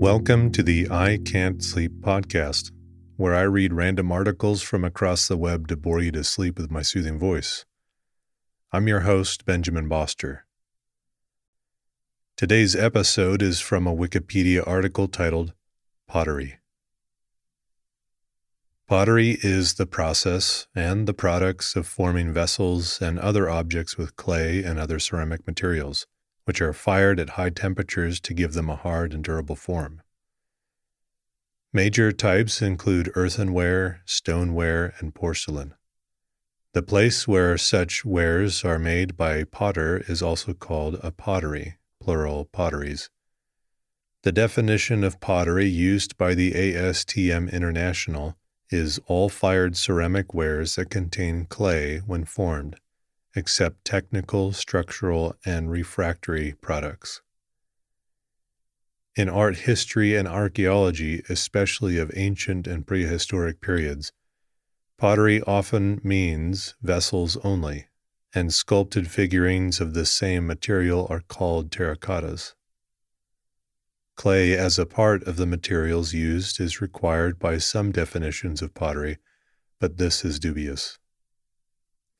Welcome to the I Can't Sleep podcast, where I read random articles from across the web to bore you to sleep with my soothing voice. I'm your host, Benjamin Boster. Today's episode is from a Wikipedia article titled Pottery. Pottery is the process and the products of forming vessels and other objects with clay and other ceramic materials which are fired at high temperatures to give them a hard and durable form. Major types include earthenware, stoneware, and porcelain. The place where such wares are made by potter is also called a pottery, plural potteries. The definition of pottery used by the ASTM International is all fired ceramic wares that contain clay when formed except technical, structural, and refractory products. In art history and archaeology, especially of ancient and prehistoric periods, pottery often means vessels only, and sculpted figurines of the same material are called terracottas. Clay as a part of the materials used is required by some definitions of pottery, but this is dubious.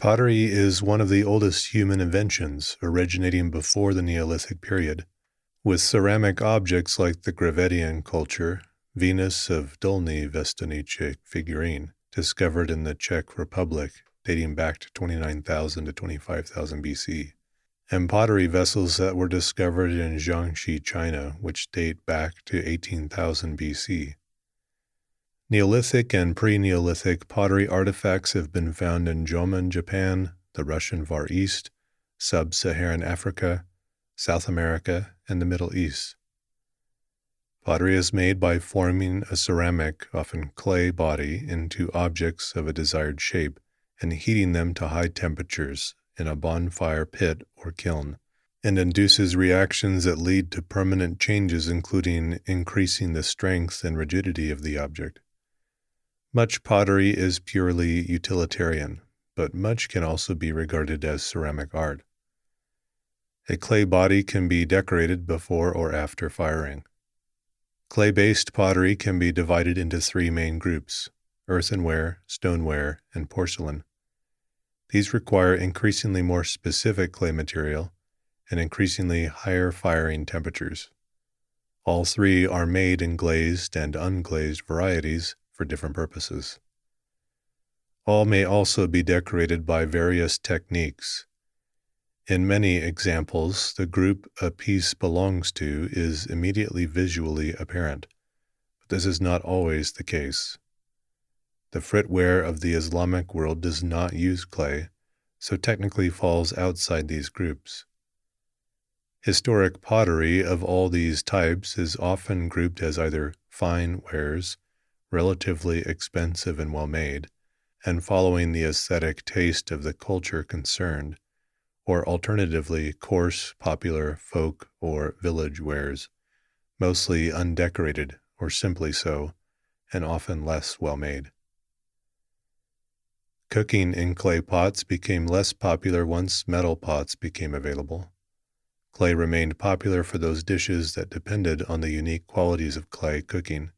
Pottery is one of the oldest human inventions, originating before the Neolithic period, with ceramic objects like the Gravettian culture, Venus of Dolní Věstonice figurine, discovered in the Czech Republic, dating back to 29,000 to 25,000 BC, and pottery vessels that were discovered in Jiangxi, China, which date back to 18,000 BC. Neolithic and pre Neolithic pottery artifacts have been found in Jomon, Japan, the Russian Far East, Sub Saharan Africa, South America, and the Middle East. Pottery is made by forming a ceramic, often clay, body into objects of a desired shape and heating them to high temperatures in a bonfire pit or kiln, and induces reactions that lead to permanent changes, including increasing the strength and rigidity of the object. Much pottery is purely utilitarian, but much can also be regarded as ceramic art. A clay body can be decorated before or after firing. Clay based pottery can be divided into three main groups earthenware, stoneware, and porcelain. These require increasingly more specific clay material and increasingly higher firing temperatures. All three are made in glazed and unglazed varieties for different purposes. All may also be decorated by various techniques. In many examples, the group a piece belongs to is immediately visually apparent, but this is not always the case. The fritware of the Islamic world does not use clay, so technically falls outside these groups. Historic pottery of all these types is often grouped as either fine wares relatively expensive and well made, and following the aesthetic taste of the culture concerned, or alternatively coarse, popular, folk, or village wares, mostly undecorated or simply so, and often less well made. Cooking in clay pots became less popular once metal pots became available. Clay remained popular for those dishes that depended on the unique qualities of clay cooking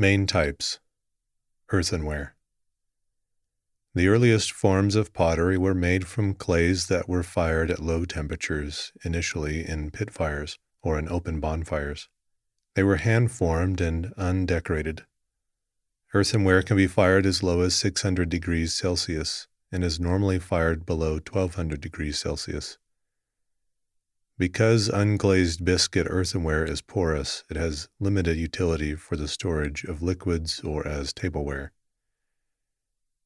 Main types Earthenware. The earliest forms of pottery were made from clays that were fired at low temperatures, initially in pit fires or in open bonfires. They were hand formed and undecorated. Earthenware can be fired as low as 600 degrees Celsius and is normally fired below 1200 degrees Celsius. Because unglazed biscuit earthenware is porous, it has limited utility for the storage of liquids or as tableware.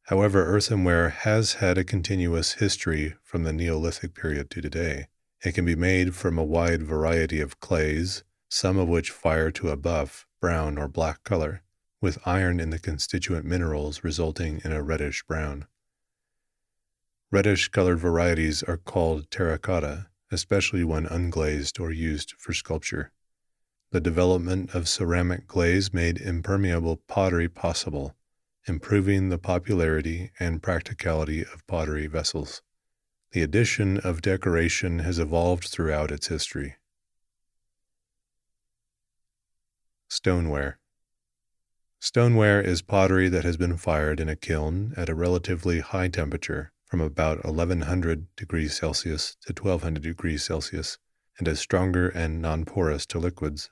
However, earthenware has had a continuous history from the Neolithic period to today. It can be made from a wide variety of clays, some of which fire to a buff, brown, or black color, with iron in the constituent minerals resulting in a reddish brown. Reddish colored varieties are called terracotta especially when unglazed or used for sculpture. The development of ceramic glaze made impermeable pottery possible, improving the popularity and practicality of pottery vessels. The addition of decoration has evolved throughout its history. Stoneware. Stoneware is pottery that has been fired in a kiln at a relatively high temperature from about 1100 degrees Celsius to 1200 degrees Celsius and is stronger and non porous to liquids.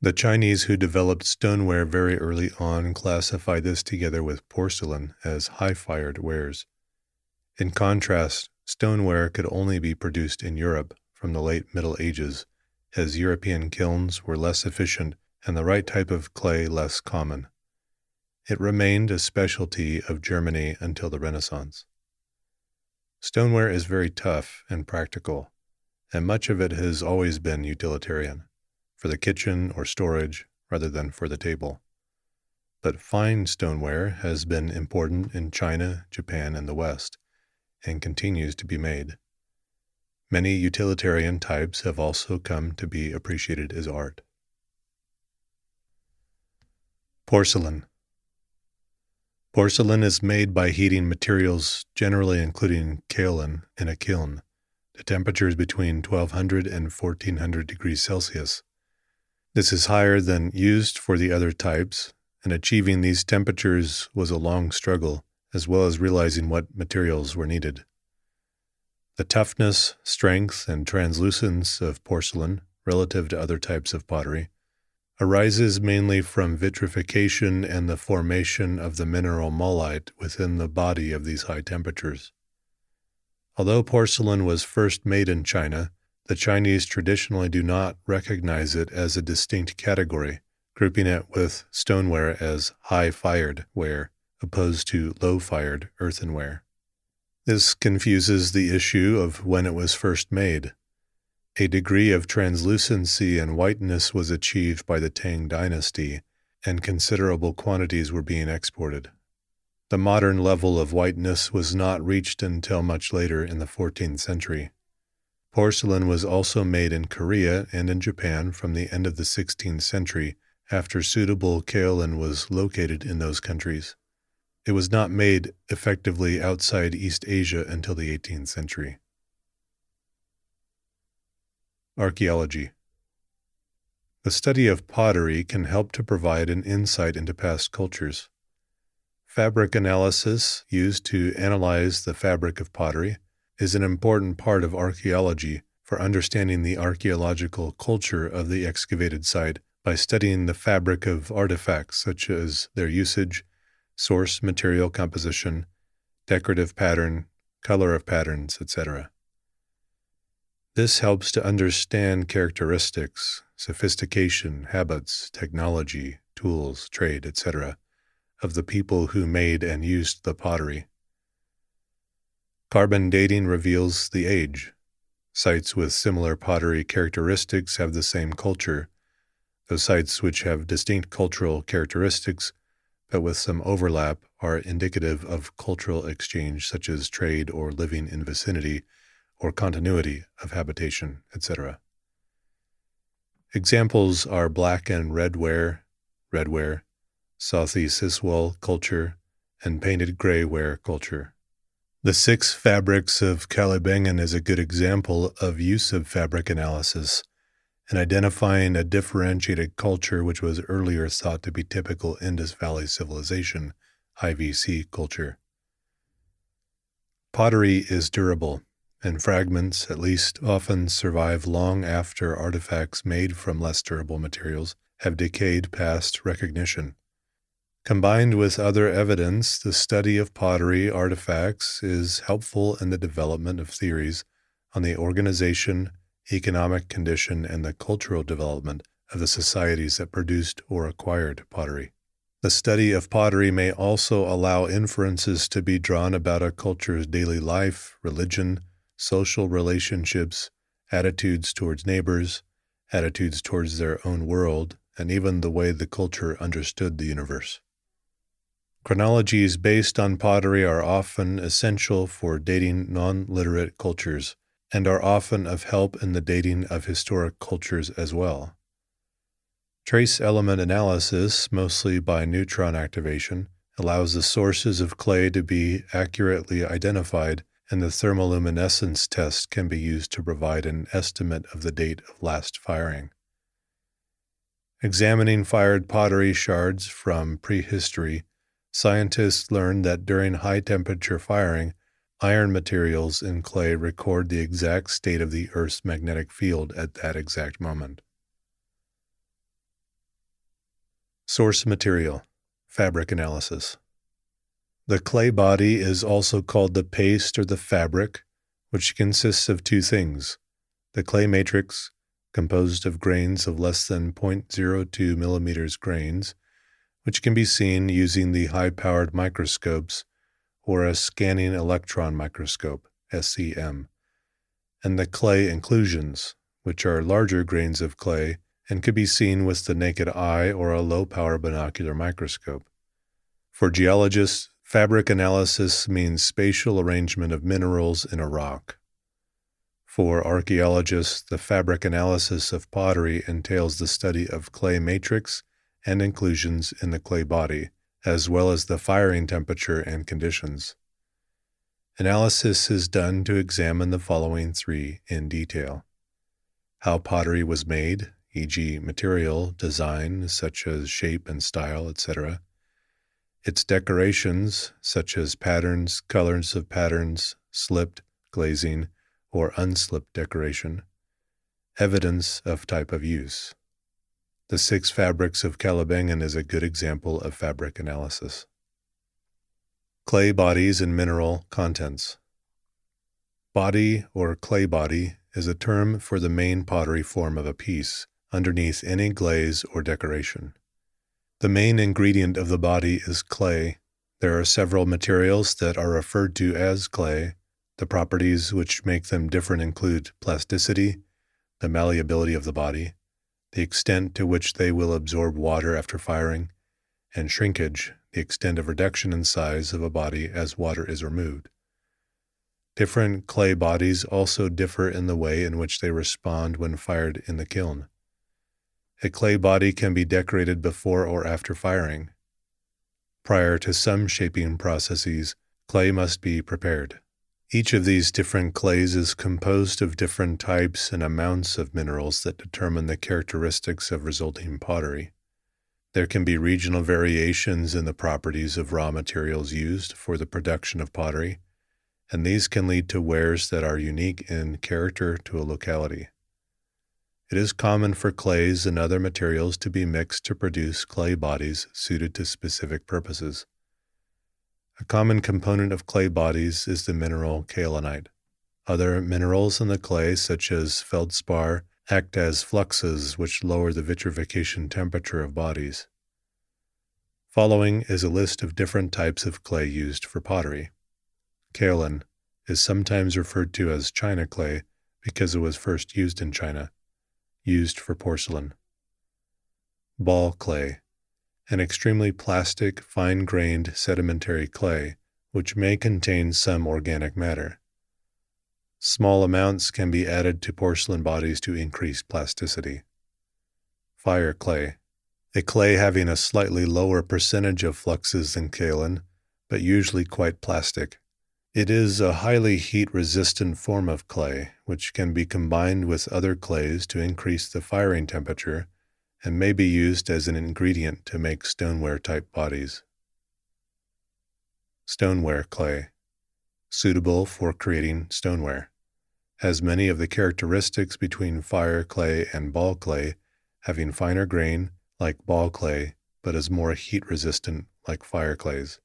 The Chinese who developed stoneware very early on classified this together with porcelain as high fired wares. In contrast, stoneware could only be produced in Europe from the late Middle Ages, as European kilns were less efficient and the right type of clay less common. It remained a specialty of Germany until the Renaissance. Stoneware is very tough and practical, and much of it has always been utilitarian, for the kitchen or storage rather than for the table. But fine stoneware has been important in China, Japan, and the West, and continues to be made. Many utilitarian types have also come to be appreciated as art. Porcelain. Porcelain is made by heating materials, generally including kaolin, in a kiln. The temperature is between 1200 and 1400 degrees Celsius. This is higher than used for the other types, and achieving these temperatures was a long struggle, as well as realizing what materials were needed. The toughness, strength, and translucence of porcelain, relative to other types of pottery, arises mainly from vitrification and the formation of the mineral mullite within the body of these high temperatures. Although porcelain was first made in China, the Chinese traditionally do not recognize it as a distinct category, grouping it with stoneware as high fired ware opposed to low fired earthenware. This confuses the issue of when it was first made. A degree of translucency and whiteness was achieved by the Tang dynasty, and considerable quantities were being exported. The modern level of whiteness was not reached until much later in the 14th century. Porcelain was also made in Korea and in Japan from the end of the 16th century after suitable kaolin was located in those countries. It was not made effectively outside East Asia until the 18th century. Archaeology The study of pottery can help to provide an insight into past cultures. Fabric analysis, used to analyze the fabric of pottery, is an important part of archaeology for understanding the archaeological culture of the excavated site by studying the fabric of artifacts such as their usage, source material composition, decorative pattern, color of patterns, etc. This helps to understand characteristics, sophistication, habits, technology, tools, trade, etc., of the people who made and used the pottery. Carbon dating reveals the age. Sites with similar pottery characteristics have the same culture. Those sites which have distinct cultural characteristics but with some overlap, are indicative of cultural exchange such as trade or living in vicinity or continuity of habitation, etc. Examples are black and red ware, red ware, Sothi Siswal culture, and painted gray ware culture. The six fabrics of Kalibangan is a good example of use of fabric analysis and identifying a differentiated culture which was earlier thought to be typical Indus Valley Civilization, IVC culture. Pottery is durable, and fragments, at least, often survive long after artifacts made from less durable materials have decayed past recognition. Combined with other evidence, the study of pottery artifacts is helpful in the development of theories on the organization economic condition, and the cultural development of the societies that produced or acquired pottery. The study of pottery may also allow inferences to be drawn about a culture's daily life, religion, social relationships, attitudes towards neighbors, attitudes towards their own world, and even the way the culture understood the universe. Chronologies based on pottery are often essential for dating non literate cultures and are often of help in the dating of historic cultures as well. Trace element analysis, mostly by neutron activation, allows the sources of clay to be accurately identified, and the thermoluminescence test can be used to provide an estimate of the date of last firing. Examining fired pottery shards from prehistory, scientists learned that during high temperature firing, iron materials in clay record the exact state of the Earth's magnetic field at that exact moment. Source material Fabric analysis. The clay body is also called the paste or the fabric, which consists of two things the clay matrix, composed of grains of less than 0.02 millimeters grains, which can be seen using the high powered microscopes or a scanning electron microscope, SEM, and the clay inclusions, which are larger grains of clay and could be seen with the naked eye or a low power binocular microscope. For geologists, fabric analysis means spatial arrangement of minerals in a rock. For archaeologists, the fabric analysis of pottery entails the study of clay matrix and inclusions in the clay body, as well as the firing temperature and conditions. Analysis is done to examine the following three in detail how pottery was made, e.g., material, design, such as shape and style, etc., its decorations, such as patterns, colors of patterns, slipped, glazing, or unslipped decoration, evidence of type of use. The six fabrics of Kalibangan is a good example of fabric analysis. Clay bodies and mineral contents. Body or clay body is a term for the main pottery form of a piece underneath any glaze or decoration. The main ingredient of the body is clay. There are several materials that are referred to as clay. The properties which make them different include plasticity, the malleability of the body, the extent to which they will absorb water after firing, and shrinkage, the extent of reduction in size of a body as water is removed. Different clay bodies also differ in the way in which they respond when fired in the kiln. A clay body can be decorated before or after firing. Prior to some shaping processes, clay must be prepared. Each of these different clays is composed of different types and amounts of minerals that determine the characteristics of resulting pottery. There can be regional variations in the properties of raw materials used for the production of pottery, and these can lead to wares that are unique in character to a locality. It is common for clays and other materials to be mixed to produce clay bodies suited to specific purposes. A common component of clay bodies is the mineral kaolinite. Other minerals in the clay, such as feldspar, act as fluxes which lower the vitrification temperature of bodies. Following is a list of different types of clay used for pottery. Kaolin is sometimes referred to as China clay because it was first used in China, used for porcelain. Ball clay an extremely plastic, fine grained sedimentary clay, which may contain some organic matter. Small amounts can be added to porcelain bodies to increase plasticity. Fire clay, a clay having a slightly lower percentage of fluxes than kaolin, but usually quite plastic. It is a highly heat resistant form of clay, which can be combined with other clays to increase the firing temperature and may be used as an ingredient to make stoneware type bodies. Stoneware clay, suitable for creating stoneware, has many of the characteristics between fire clay and ball clay, having finer grain like ball clay, but is more heat resistant like fire clays.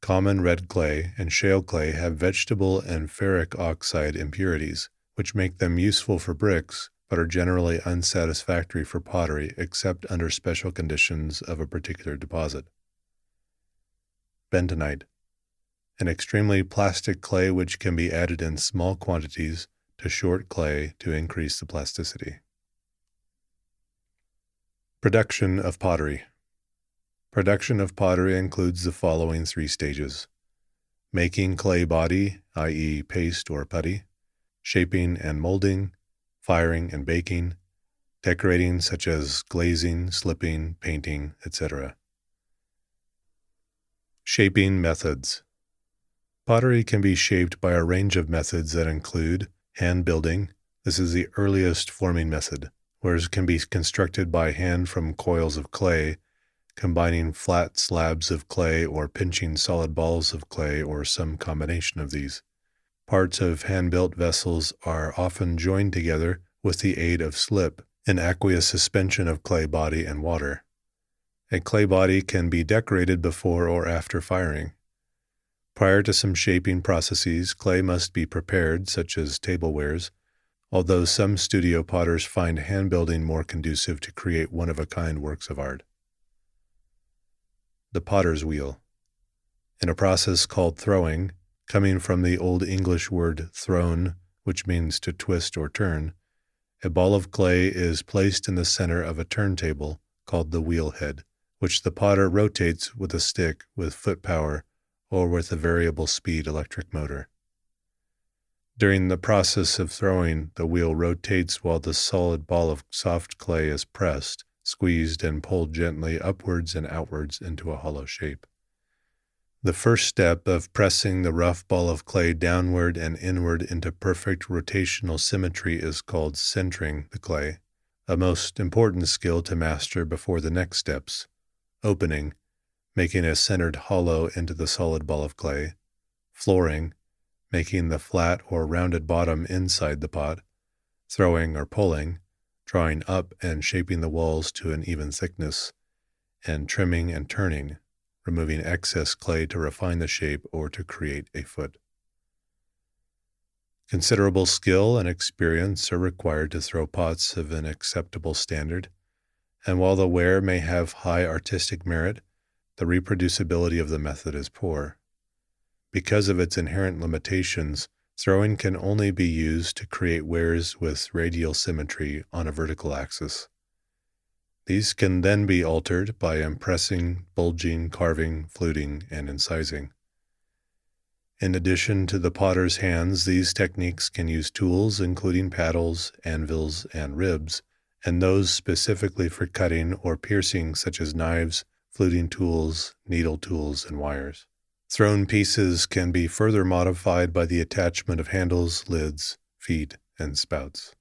Common red clay and shale clay have vegetable and ferric oxide impurities, which make them useful for bricks but are generally unsatisfactory for pottery except under special conditions of a particular deposit. Bentonite, an extremely plastic clay which can be added in small quantities to short clay to increase the plasticity. Production of pottery. Production of pottery includes the following three stages making clay body, i.e., paste or putty, shaping and molding, firing and baking, decorating such as glazing, slipping, painting, etc. Shaping methods. Pottery can be shaped by a range of methods that include hand building. This is the earliest forming method, Wares can be constructed by hand from coils of clay, combining flat slabs of clay or pinching solid balls of clay or some combination of these. Parts of hand built vessels are often joined together with the aid of slip, an aqueous suspension of clay body and water. A clay body can be decorated before or after firing. Prior to some shaping processes, clay must be prepared, such as tablewares, although some studio potters find hand building more conducive to create one of a kind works of art. The potter's wheel. In a process called throwing, coming from the Old English word thrown, which means to twist or turn, a ball of clay is placed in the center of a turntable called the wheel head, which the potter rotates with a stick with foot power or with a variable speed electric motor. During the process of throwing, the wheel rotates while the solid ball of soft clay is pressed, squeezed, and pulled gently upwards and outwards into a hollow shape. The first step of pressing the rough ball of clay downward and inward into perfect rotational symmetry is called centering the clay, a most important skill to master before the next steps. Opening, making a centered hollow into the solid ball of clay, flooring, making the flat or rounded bottom inside the pot, throwing or pulling, drawing up and shaping the walls to an even thickness, and trimming and turning, removing excess clay to refine the shape or to create a foot. Considerable skill and experience are required to throw pots of an acceptable standard, and while the ware may have high artistic merit, the reproducibility of the method is poor. Because of its inherent limitations, throwing can only be used to create wares with radial symmetry on a vertical axis. These can then be altered by impressing, bulging, carving, fluting, and incising. In addition to the potter's hands, these techniques can use tools including paddles, anvils, and ribs, and those specifically for cutting or piercing, such as knives, fluting tools, needle tools, and wires. Thrown pieces can be further modified by the attachment of handles, lids, feet, and spouts.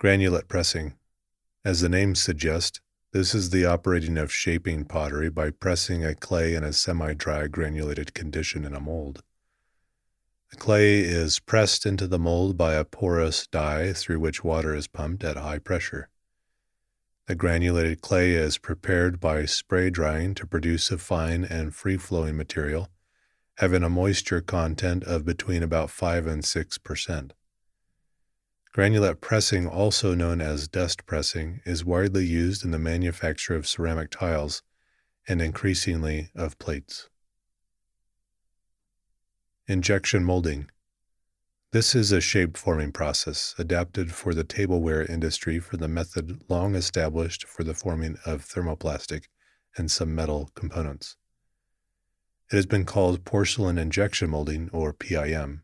Granulate pressing. As the name suggests, this is the operating of shaping pottery by pressing a clay in a semi dry granulated condition in a mold. The clay is pressed into the mold by a porous die through which water is pumped at high pressure. The granulated clay is prepared by spray drying to produce a fine and free flowing material, having a moisture content of between about 5 and 6 percent. Granulate pressing, also known as dust pressing, is widely used in the manufacture of ceramic tiles and increasingly of plates. Injection molding. This is a shape forming process adapted for the tableware industry for the method long established for the forming of thermoplastic and some metal components. It has been called porcelain injection molding or PIM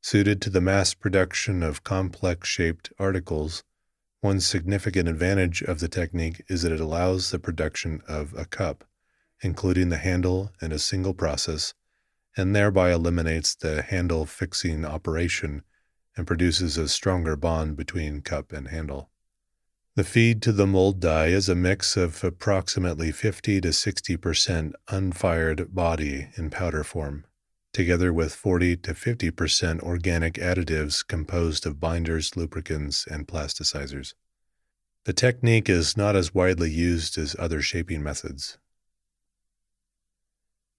Suited to the mass production of complex shaped articles, one significant advantage of the technique is that it allows the production of a cup, including the handle in a single process, and thereby eliminates the handle fixing operation and produces a stronger bond between cup and handle. The feed to the mold die is a mix of approximately 50 to 60% unfired body in powder form together with 40 to 50% organic additives composed of binders, lubricants, and plasticizers. The technique is not as widely used as other shaping methods.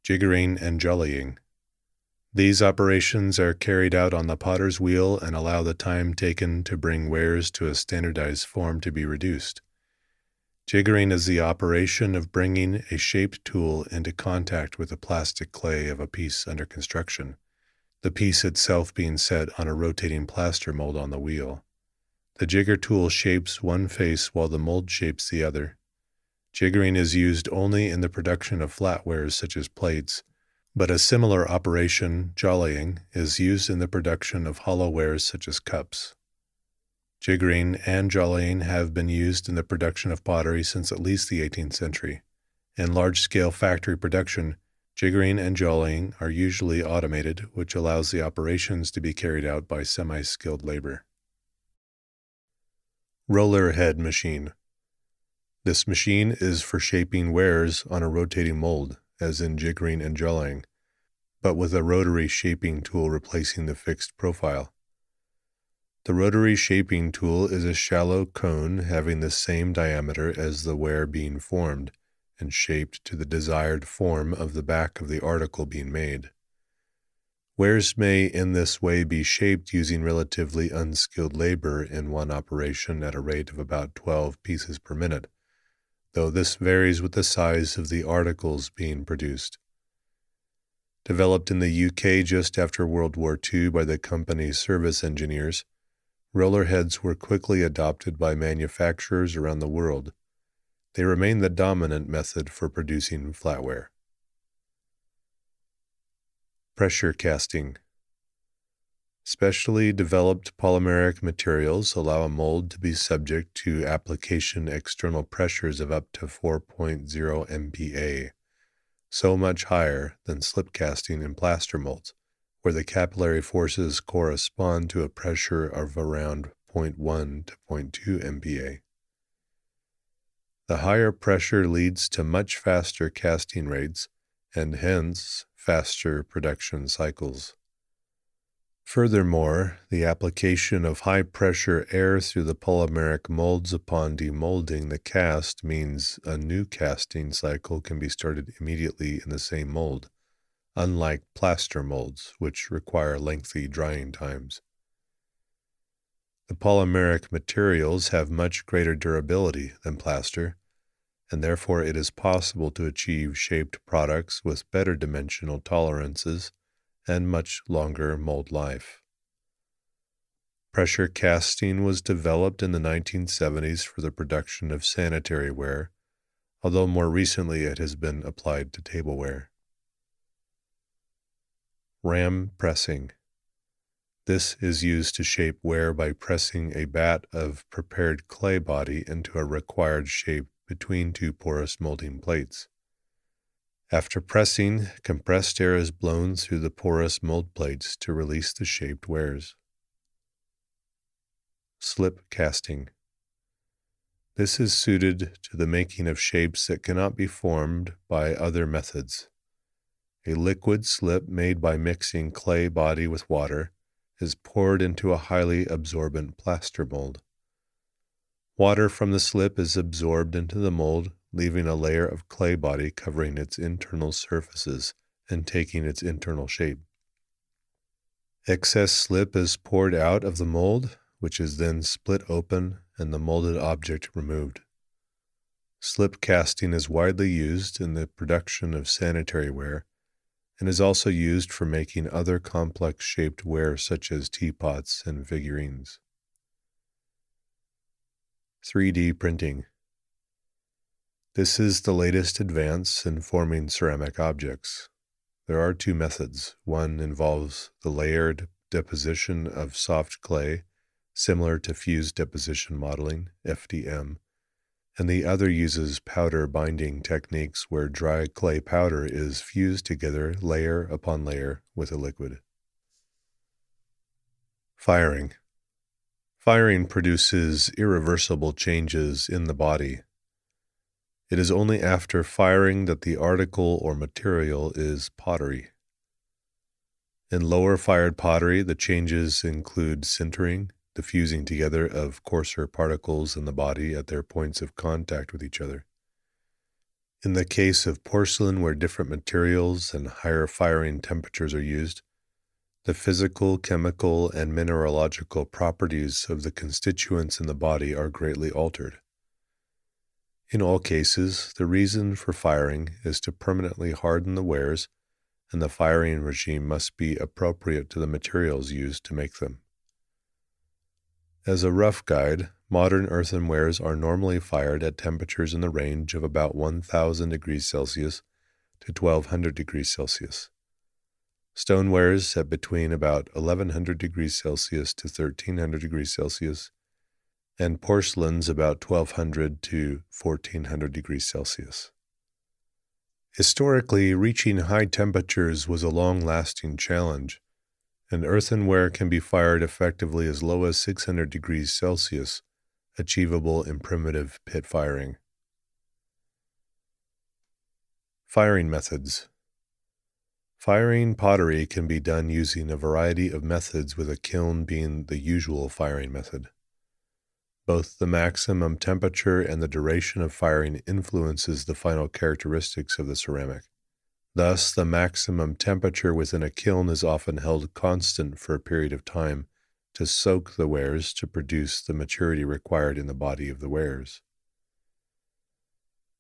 Jiggering and jollying. These operations are carried out on the potter's wheel and allow the time taken to bring wares to a standardized form to be reduced. Jiggering is the operation of bringing a shaped tool into contact with the plastic clay of a piece under construction, the piece itself being set on a rotating plaster mold on the wheel. The jigger tool shapes one face while the mold shapes the other. Jiggering is used only in the production of flatwares such as plates, but a similar operation, jollying, is used in the production of hollowwares such as cups. Jiggering and jollying have been used in the production of pottery since at least the 18th century. In large scale factory production, jiggering and jollying are usually automated, which allows the operations to be carried out by semi skilled labor. Roller head machine. This machine is for shaping wares on a rotating mold, as in jiggering and jollying, but with a rotary shaping tool replacing the fixed profile. The rotary shaping tool is a shallow cone having the same diameter as the ware being formed and shaped to the desired form of the back of the article being made. Wares may in this way be shaped using relatively unskilled labor in one operation at a rate of about 12 pieces per minute, though this varies with the size of the articles being produced. Developed in the UK just after World War II by the company's service engineers, roller heads were quickly adopted by manufacturers around the world. They remain the dominant method for producing flatware. Pressure casting. Specially developed polymeric materials allow a mold to be subject to application external pressures of up to 4.0 MPa, so much higher than slip casting in plaster molds, where the capillary forces correspond to a pressure of around 0.1 to 0.2 MPa. The higher pressure leads to much faster casting rates and hence faster production cycles. Furthermore, the application of high pressure air through the polymeric molds upon demolding the cast means a new casting cycle can be started immediately in the same mold, unlike plaster molds, which require lengthy drying times. The polymeric materials have much greater durability than plaster, and therefore it is possible to achieve shaped products with better dimensional tolerances and much longer mold life. Pressure casting was developed in the 1970s for the production of sanitary ware, although more recently it has been applied to tableware. Ram pressing. This is used to shape ware by pressing a bat of prepared clay body into a required shape between two porous molding plates. After pressing, compressed air is blown through the porous mold plates to release the shaped wares. Slip casting. This is suited to the making of shapes that cannot be formed by other methods. A liquid slip made by mixing clay body with water is poured into a highly absorbent plaster mold. Water from the slip is absorbed into the mold, leaving a layer of clay body covering its internal surfaces and taking its internal shape. Excess slip is poured out of the mold, which is then split open and the molded object removed. Slip casting is widely used in the production of sanitary ware and is also used for making other complex shaped ware such as teapots and figurines. 3D printing. This is the latest advance in forming ceramic objects. There are two methods. One involves the layered deposition of soft clay, similar to fused deposition modeling, FDM, and the other uses powder binding techniques where dry clay powder is fused together layer upon layer with a liquid. Firing. Firing produces irreversible changes in the body. It is only after firing that the article or material is pottery. In lower fired pottery, the changes include sintering, the fusing together of coarser particles in the body at their points of contact with each other. In the case of porcelain, where different materials and higher firing temperatures are used, the physical, chemical, and mineralogical properties of the constituents in the body are greatly altered. In all cases, the reason for firing is to permanently harden the wares, and the firing regime must be appropriate to the materials used to make them. As a rough guide, modern earthenwares are normally fired at temperatures in the range of about 1000 degrees Celsius to 1200 degrees Celsius. Stonewares at between about 1100 degrees Celsius to 1300 degrees Celsius, and porcelains about 1200 to 1400 degrees Celsius. Historically, reaching high temperatures was a long lasting challenge, and earthenware can be fired effectively as low as 600 degrees Celsius, achievable in primitive pit firing. Firing methods. Firing pottery can be done using a variety of methods, with a kiln being the usual firing method. Both the maximum temperature and the duration of firing influences the final characteristics of the ceramic. Thus, the maximum temperature within a kiln is often held constant for a period of time to soak the wares to produce the maturity required in the body of the wares.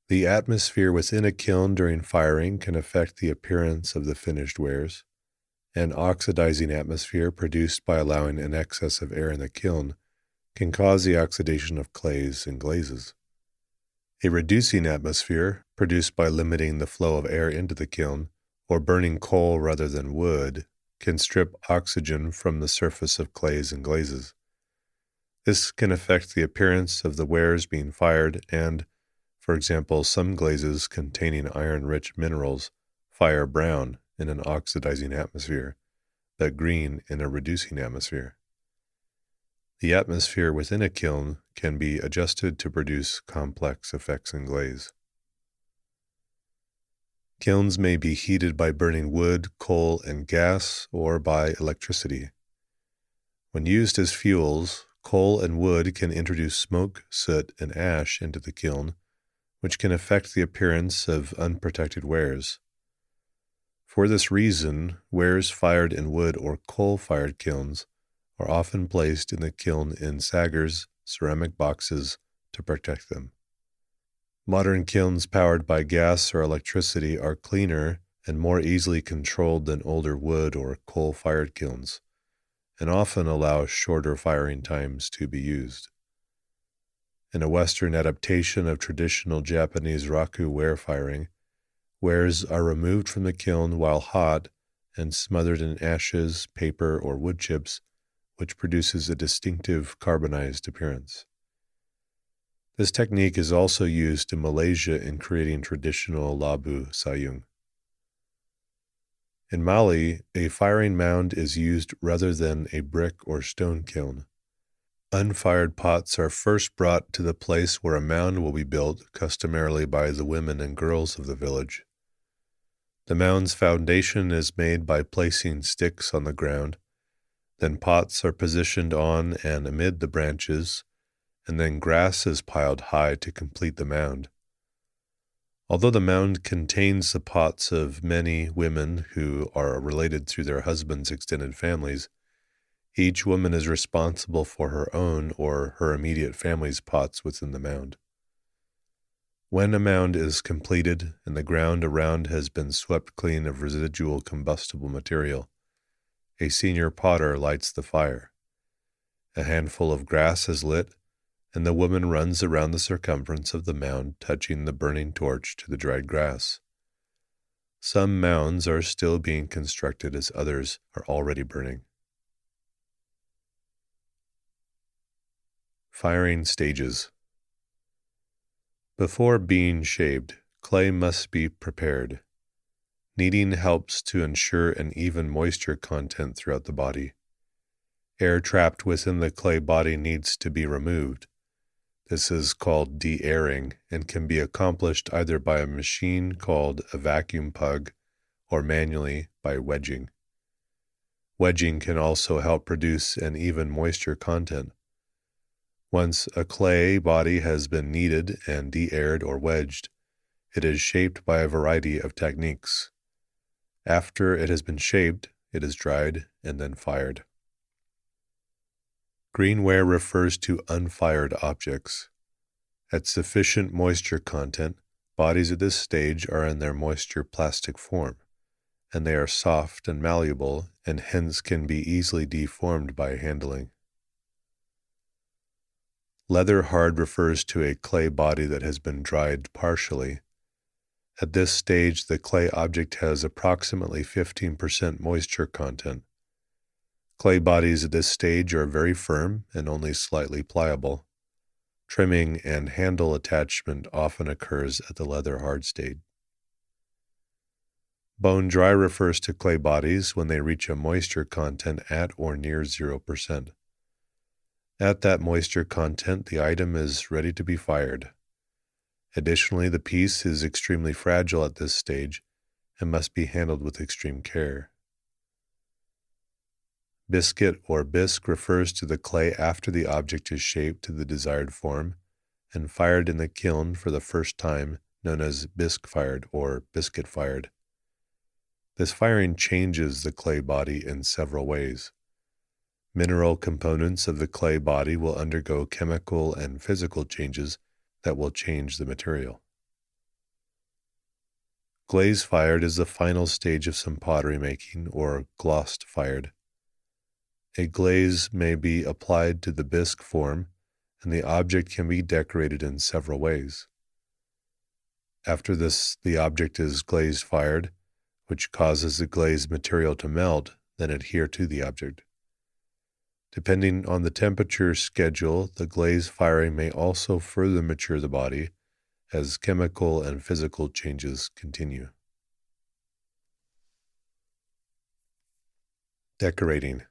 The atmosphere within a kiln during firing can affect the appearance of the finished wares. An oxidizing atmosphere produced by allowing an excess of air in the kiln can cause the oxidation of clays and glazes. A reducing atmosphere, produced by limiting the flow of air into the kiln or burning coal rather than wood, can strip oxygen from the surface of clays and glazes. This can affect the appearance of the wares being fired and, for example, some glazes containing iron rich minerals fire brown in an oxidizing atmosphere, but green in a reducing atmosphere. The atmosphere within a kiln can be adjusted to produce complex effects in glaze. Kilns may be heated by burning wood, coal, and gas, or by electricity. When used as fuels, coal and wood can introduce smoke, soot, and ash into the kiln which can affect the appearance of unprotected wares. For this reason, wares fired in wood or coal fired kilns are often placed in the kiln in saggers, ceramic boxes to protect them. Modern kilns powered by gas or electricity are cleaner and more easily controlled than older wood or coal fired kilns, and often allow shorter firing times to be used. In a Western adaptation of traditional Japanese raku ware firing, wares are removed from the kiln while hot and smothered in ashes, paper, or wood chips, which produces a distinctive carbonized appearance. This technique is also used in Malaysia in creating traditional labu sayung. In Mali, a firing mound is used rather than a brick or stone kiln. Unfired pots are first brought to the place where a mound will be built, customarily by the women and girls of the village. The mound's foundation is made by placing sticks on the ground. Then pots are positioned on and amid the branches, and then grass is piled high to complete the mound. Although the mound contains the pots of many women who are related through their husbands' extended families, each woman is responsible for her own or her immediate family's pots within the mound. When a mound is completed and the ground around has been swept clean of residual combustible material, a senior potter lights the fire. A handful of grass is lit, and the woman runs around the circumference of the mound, touching the burning torch to the dried grass. Some mounds are still being constructed as others are already burning. Firing stages. Before being shaved, clay must be prepared. Kneading helps to ensure an even moisture content throughout the body. Air trapped within the clay body needs to be removed. This is called de-airing and can be accomplished either by a machine called a vacuum pug or manually by wedging. Wedging can also help produce an even moisture content. Once a clay body has been kneaded and de-aired or wedged, it is shaped by a variety of techniques. After it has been shaped, it is dried and then fired. Greenware refers to unfired objects. At sufficient moisture content, bodies at this stage are in their moisture plastic form, and they are soft and malleable and hence can be easily deformed by handling. Leather hard refers to a clay body that has been dried partially. At this stage, the clay object has approximately 15% moisture content. Clay bodies at this stage are very firm and only slightly pliable. Trimming and handle attachment often occurs at the leather hard stage. Bone dry refers to clay bodies when they reach a moisture content at or near 0%. At that moisture content, the item is ready to be fired. Additionally, the piece is extremely fragile at this stage and must be handled with extreme care. Biscuit or bisque refers to the clay after the object is shaped to the desired form and fired in the kiln for the first time, known as bisque fired or biscuit fired. This firing changes the clay body in several ways. Mineral components of the clay body will undergo chemical and physical changes that will change the material. Glaze fired is the final stage of some pottery making, or glost fired. A glaze may be applied to the bisque form, and the object can be decorated in several ways. After this, the object is glazed fired, which causes the glazed material to melt, then adhere to the object. Depending on the temperature schedule, the glaze firing may also further mature the body as chemical and physical changes continue. Decorating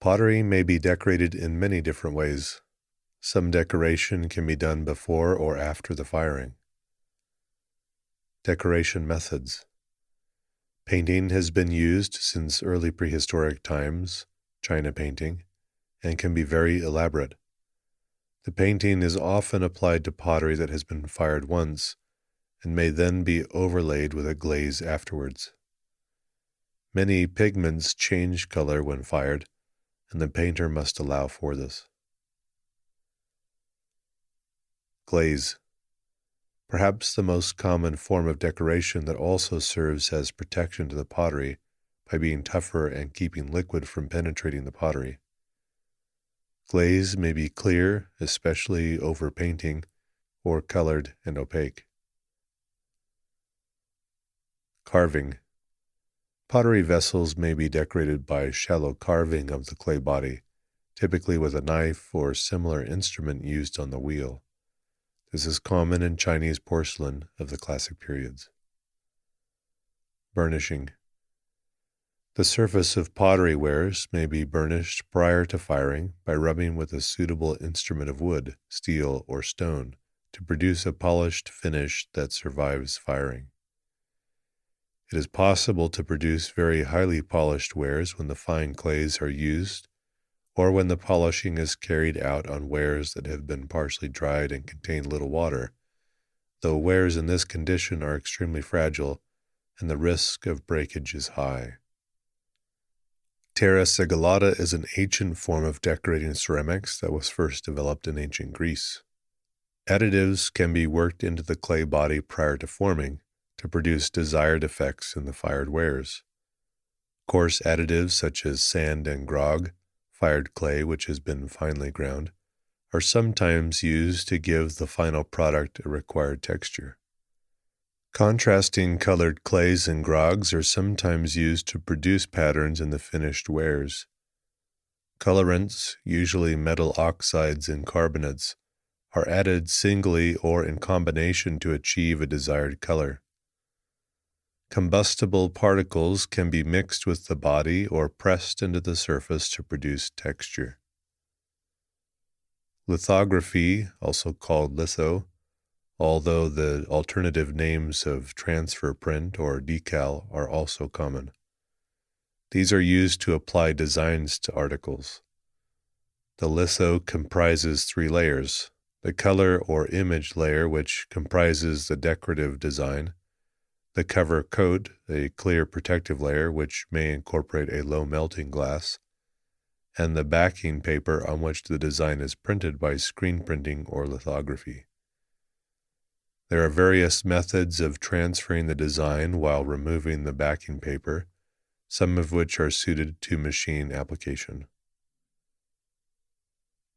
Pottery may be decorated in many different ways. Some decoration can be done before or after the firing. Decoration methods Painting has been used since early prehistoric times china painting, and can be very elaborate. The painting is often applied to pottery that has been fired once and may then be overlaid with a glaze afterwards. Many pigments change color when fired, and the painter must allow for this. Glaze. Perhaps the most common form of decoration that also serves as protection to the pottery by being tougher and keeping liquid from penetrating the pottery. Glaze may be clear, especially over painting, or colored and opaque. Carving. Pottery vessels may be decorated by shallow carving of the clay body, typically with a knife or similar instrument used on the wheel. This is common in Chinese porcelain of the classic periods. Burnishing. The surface of pottery wares may be burnished prior to firing by rubbing with a suitable instrument of wood, steel, or stone to produce a polished finish that survives firing. It is possible to produce very highly polished wares when the fine clays are used or when the polishing is carried out on wares that have been partially dried and contain little water, though wares in this condition are extremely fragile and the risk of breakage is high. Terra sigillata is an ancient form of decorating ceramics that was first developed in ancient Greece. Additives can be worked into the clay body prior to forming to produce desired effects in the fired wares. Coarse additives such as sand and grog, fired clay which has been finely ground, are sometimes used to give the final product a required texture. Contrasting colored clays and grogs are sometimes used to produce patterns in the finished wares. Colorants, usually metal oxides and carbonates, are added singly or in combination to achieve a desired color. Combustible particles can be mixed with the body or pressed into the surface to produce texture. Lithography, also called litho, although the alternative names of transfer print or decal are also common. These are used to apply designs to articles. The litho comprises three layers the color or image layer, which comprises the decorative design, the cover coat, a clear protective layer, which may incorporate a low melting glass, and the backing paper on which the design is printed by screen printing or lithography. There are various methods of transferring the design while removing the backing paper, some of which are suited to machine application.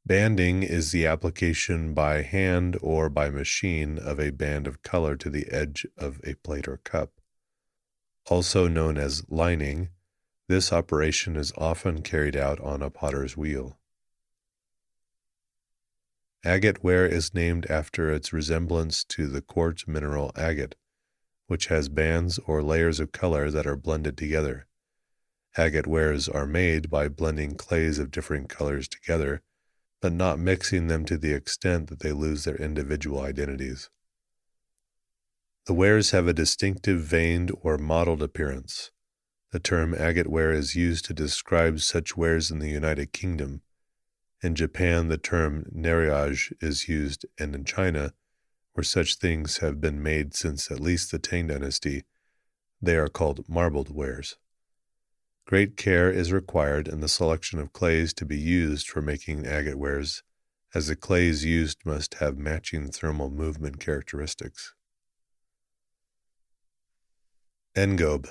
Banding is the application by hand or by machine of a band of color to the edge of a plate or cup. Also known as lining, this operation is often carried out on a potter's wheel. Agate ware is named after its resemblance to the quartz mineral agate, which has bands or layers of color that are blended together. Agate wares are made by blending clays of different colors together, but not mixing them to the extent that they lose their individual identities. The wares have a distinctive veined or mottled appearance. The term agate ware is used to describe such wares in the United Kingdom. In Japan, the term neriage is used, and in China, where such things have been made since at least the Tang Dynasty, they are called marbled wares. Great care is required in the selection of clays to be used for making agate wares, as the clays used must have matching thermal movement characteristics. Engobe.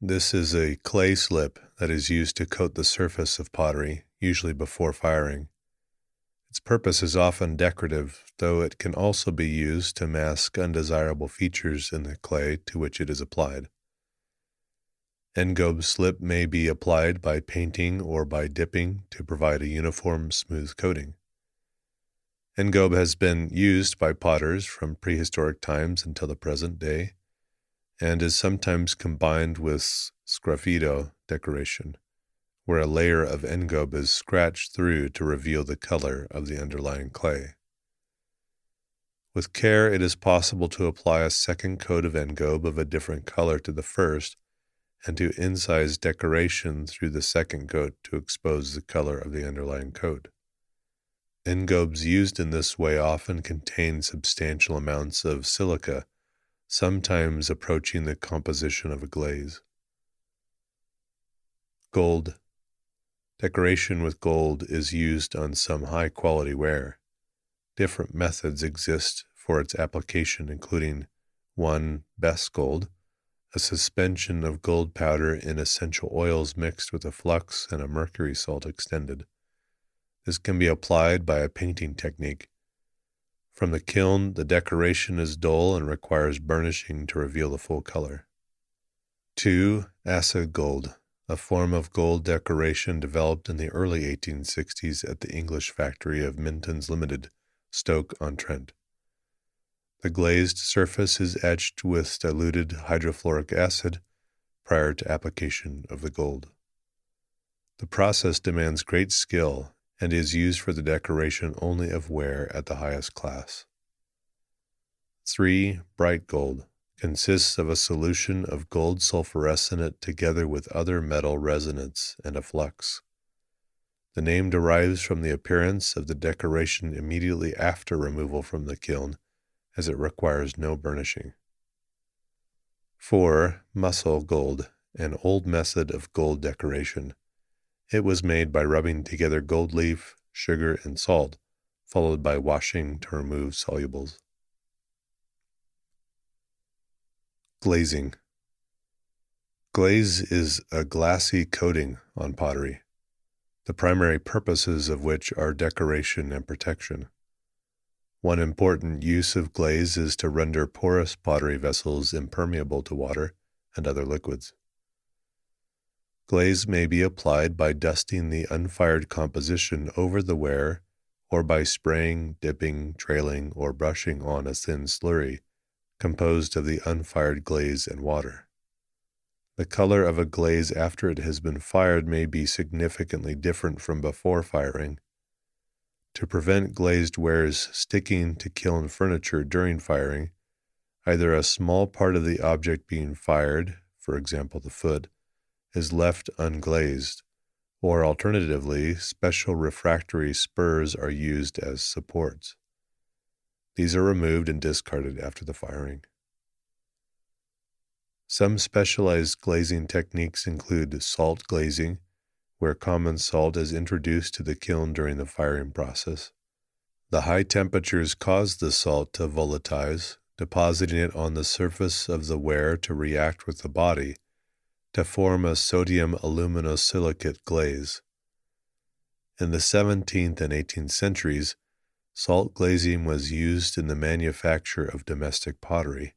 This is a clay slip that is used to coat the surface of pottery, usually before firing. Its purpose is often decorative, though it can also be used to mask undesirable features in the clay to which it is applied. Engobe slip may be applied by painting or by dipping to provide a uniform, smooth coating. Engobe has been used by potters from prehistoric times until the present day and is sometimes combined with sgraffito decoration, where a layer of engobe is scratched through to reveal the color of the underlying clay. With care, it is possible to apply a second coat of engobe of a different color to the first and to incise decoration through the second coat to expose the color of the underlying coat. Engobes used in this way often contain substantial amounts of silica sometimes approaching the composition of a glaze. Gold. Decoration with gold is used on some high quality ware. Different methods exist for its application, including 1. Best gold, a suspension of gold powder in essential oils mixed with a flux and a mercury salt extended. This can be applied by a painting technique from the kiln, the decoration is dull and requires burnishing to reveal the full color. 2. Acid gold, a form of gold decoration developed in the early 1860s at the English factory of Mintons Limited, Stoke-on-Trent. The glazed surface is etched with diluted hydrofluoric acid prior to application of the gold. The process demands great skill and is used for the decoration only of ware at the highest class. 3. Bright gold consists of a solution of gold sulforesinate together with other metal resinates and a flux. The name derives from the appearance of the decoration immediately after removal from the kiln, as it requires no burnishing. 4. Mussel gold, an old method of gold decoration it was made by rubbing together gold leaf, sugar, and salt, followed by washing to remove solubles. Glazing Glaze is a glassy coating on pottery, the primary purposes of which are decoration and protection. One important use of glaze is to render porous pottery vessels impermeable to water and other liquids. Glaze may be applied by dusting the unfired composition over the ware or by spraying, dipping, trailing, or brushing on a thin slurry composed of the unfired glaze and water. The color of a glaze after it has been fired may be significantly different from before firing. To prevent glazed wares sticking to kiln furniture during firing, either a small part of the object being fired, for example the foot, is left unglazed, or alternatively, special refractory spurs are used as supports. These are removed and discarded after the firing. Some specialized glazing techniques include salt glazing, where common salt is introduced to the kiln during the firing process. The high temperatures cause the salt to volatilize, depositing it on the surface of the ware to react with the body to form a sodium aluminosilicate glaze. In the 17th and 18th centuries, salt glazing was used in the manufacture of domestic pottery.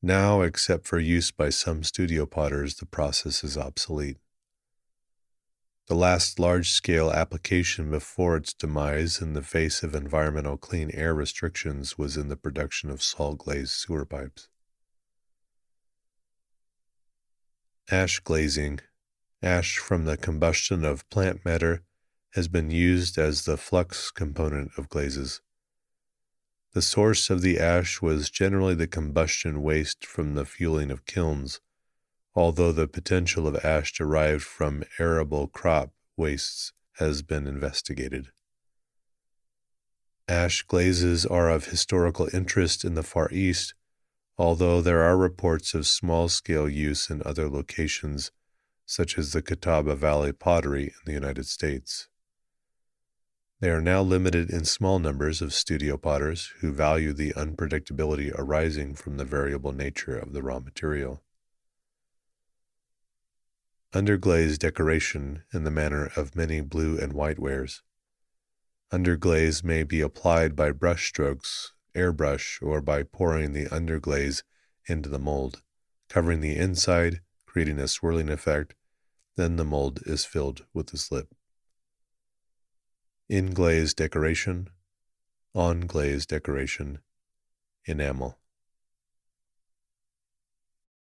Now, except for use by some studio potters, the process is obsolete. The last large scale application before its demise in the face of environmental clean air restrictions was in the production of salt glazed sewer pipes. Ash glazing, Ash from the combustion of plant matter has been used as the flux component of glazes. The source of the ash was generally the combustion waste from the fueling of kilns, although the potential of ash derived from arable crop wastes has been investigated. Ash glazes are of historical interest in the Far East, although there are reports of small scale use in other locations, such as the Catawba Valley pottery in the United States. They are now limited in small numbers of studio potters who value the unpredictability arising from the variable nature of the raw material. Underglaze decoration in the manner of many blue and white wares. Underglaze may be applied by brush strokes, airbrush, or by pouring the underglaze into the mold, covering the inside, creating a swirling effect. Then the mold is filled with the slip in glaze decoration, on glaze decoration, enamel.